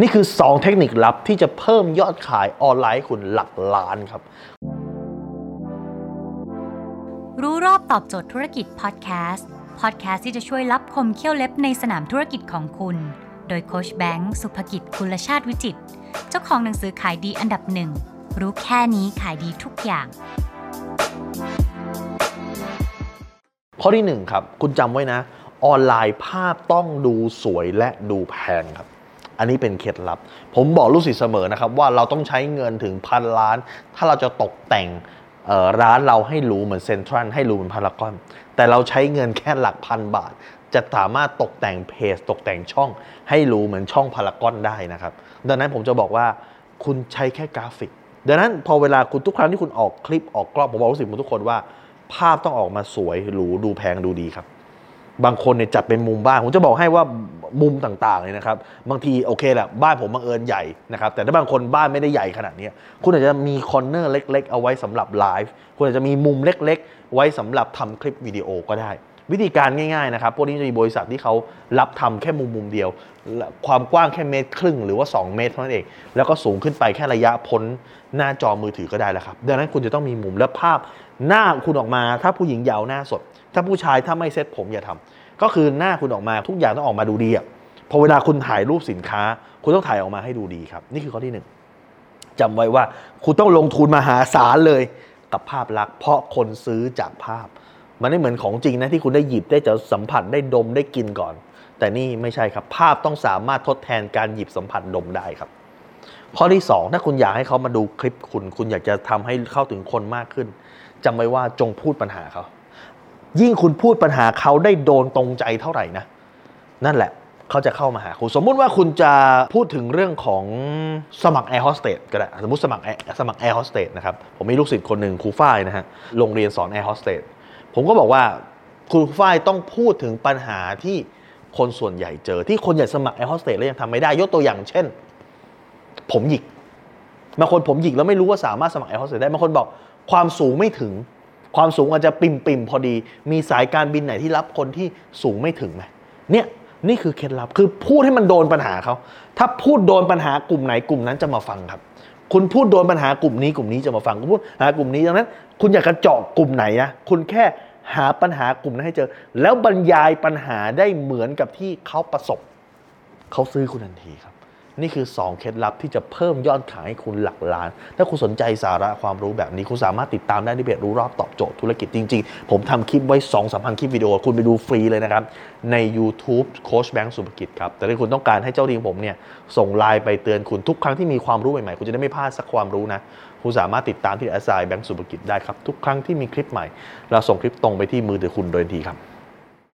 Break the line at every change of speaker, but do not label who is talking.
นี่คือ 2 เทคนิคลับที่จะเพิ่มยอดขายออนไลน์ให้คุณหลักล้านครับ
รู้รอบตอบโจทย์ธุรกิจพอดแคสต์พอดแคสต์ที่จะช่วยรับคมเขี้ยวเล็บในสนามธุรกิจของคุณ โดยโคชแบงค์สุภกิจคุณชาติวิจิตรเจ้าของหนังสือขายดีอันดับหนึ่ง รู้แค่นี้ขายดีทุกอย่าง
ข้อที่ 1 ครับ คุณจำไว้นะ ออนไลน์ภาพต้องดูสวยและดูแพงครับ อันนี้เป็นเคล็ดลับ ผมบอกลูกศิษย์เสมอนะครับว่าเราต้องใช้เงินถึงพันล้าน ถ้าเราจะตกแต่งร้านเราให้หรูเหมือนเซ็นทรัลให้หรูเหมือนพารากอน แต่เราใช้เงินแค่หลักพันบาท จะสามารถตกแต่งเพจตกแต่งช่อง ให้หรูเหมือนช่องพารากอนได้นะครับ ดังนั้นผมจะบอกว่าคุณใช้แค่กราฟิก ดังนั้นพอเวลาคุณทุกครั้งที่คุณออกคลิปออกกล้องผมบอกลูกศิษย์ผมทุกคนว่า ภาพต้องออกมาสวยหรูดูแพงดูดีครับ บางคนเนี่ยจัดเป็นมุมบ้าน ผมจะบอกให้ว่ามุมต่างๆเลยนะครับ บางทีโอเคแหละบ้านผมบังเอิญใหญ่นะครับ แต่ถ้าบางคนบ้านไม่ได้ใหญ่ขนาดนี้คุณอาจจะมี corner เล็ก ๆ เอาไว้สำหรับไลฟ์คุณอาจจะมีมุมเล็ก ๆ ไว้สำหรับทำคลิปวิดีโอก็ได้ วิธีการง่ายๆนะครับ พวกนี้จะมีบริษัทที่เขารับทำแค่มุมมุมเดียว ความกว้างแค่เมตรครึ่งหรือว่า 2 เมตรเท่านั้นเอง แล้วก็สูงขึ้นไปแค่ระยะพ้นหน้าจอมือถือก็ได้แล้วครับ ดังนั้นคุณจะต้องมีมุมและภาพหน้าคุณออกมา ถ้าผู้หญิงยาวหน้าสด ถ้าผู้ชายถ้าไม่เซ็ตผมอย่าทำก็คือหน้าคุณออกมาทุกอย่างต้องออกมาดูดีอะพอเวลาคุณถ่ายรูปสินค้า คุณต้องถ่ายออกมาให้ดูดีครับ นี่คือข้อที่หนึ่งจำไว้ว่าคุณต้องลงทุนมหาศาลเลยกับภาพลักษณ์เพราะคนซื้อจากภาพ มันไม่เหมือนของจริงนะที่คุณได้หยิบได้จะสัมผัสได้ดมได้กินก่อน แต่นี่ไม่ใช่ครับ ภาพต้องสามารถทดแทนการหยิบสัมผัสดมได้ครับ ข้อที่ 2 ถ้าคุณอยากให้เขามาดูคลิปคุณ คุณอยากจะทำให้เข้าถึงคนมากขึ้นจำไว้ว่าจงพูดปัญหาเขา ยิ่งคุณพูดปัญหาเขาได้โดนตรงใจเท่าไหร่นะ นั่นแหละเขาจะเข้ามาหาคุณสมมุติว่าคุณจะพูดถึงเรื่องของสมัครแอร์โฮสเตสก็ได้สมมติสมัคร Air- สมัครแอร์โฮสเตสนะครับ ผมมีลูกศิษย์คนหนึ่งครูฝ้ายนะฮะโรงเรียนสอนแอร์โฮสเตส ผมก็บอกว่าครูฝ้ายต้องพูดถึงปัญหาที่คนส่วนใหญ่เจอ ที่คนอยากสมัครแอร์โฮสเตสแล้วยังทำไม่ได้ยกตัวอย่างเช่น ผมหยิกบางคนผมหยิกแล้วไม่รู้ว่าสามารถสมัครแอร์โฮสเตสได้บางคนบอกความสูงไม่ถึง ความสูงอาจจะปริ่มปริ่มๆพอดี มีสายการบินไหนที่รับคนที่สูงไม่ถึงไหมเนี่ยนี่คือเคล็ดลับคือพูดให้มันโดนปัญหาเขาถ้าพูดโดนปัญหากลุ่มไหนกลุ่มนั้นจะมาฟังครับ คุณพูดโดนปัญหากลุ่มนี้กลุ่มนี้จะมาฟังคุณพูดปัญหากลุ่มนี้ดังนั้น คุณอยากจะเจาะกลุ่มไหนนะคุณแค่หาปัญหากลุ่มนั้นให้เจอ แล้วบรรยายปัญหาได้เหมือนกับที่เขาประสบ เขาซื้อคุณทันทีครับ นี่คือ 2 เคล็ดลับที่จะเพิ่มยอดขายให้คุณหลักล้าน ถ้าคุณสนใจสาระความรู้แบบนี้ คุณสามารถติดตามได้ที่เพจรู้รอบตอบโจทย์ธุรกิจจริง ๆ ผมทำคลิปไว้ 2 3 0 0 0 คลิปวิดีโอ คุณไปดูฟรีเลยนะครับ ใน YouTube โค้ชแบงค์สุภกิจครับ แต่ถ้าคุณต้องการให้เจ้าทีมผมเนี่ยส่งไลน์ไปเตือนคุณทุกครั้งที่มีความรู้ใหม่ๆ คุณจะได้ไม่พลาดสักความรู้นะ คุณสามารถติดตามที่แอสไซแบงค์สุภกิจได้ครับทุกครั้งที่มีคลิปใหม่ เราส่งคลิปตรงไปที่มือถือคุณโดยทันทีครับ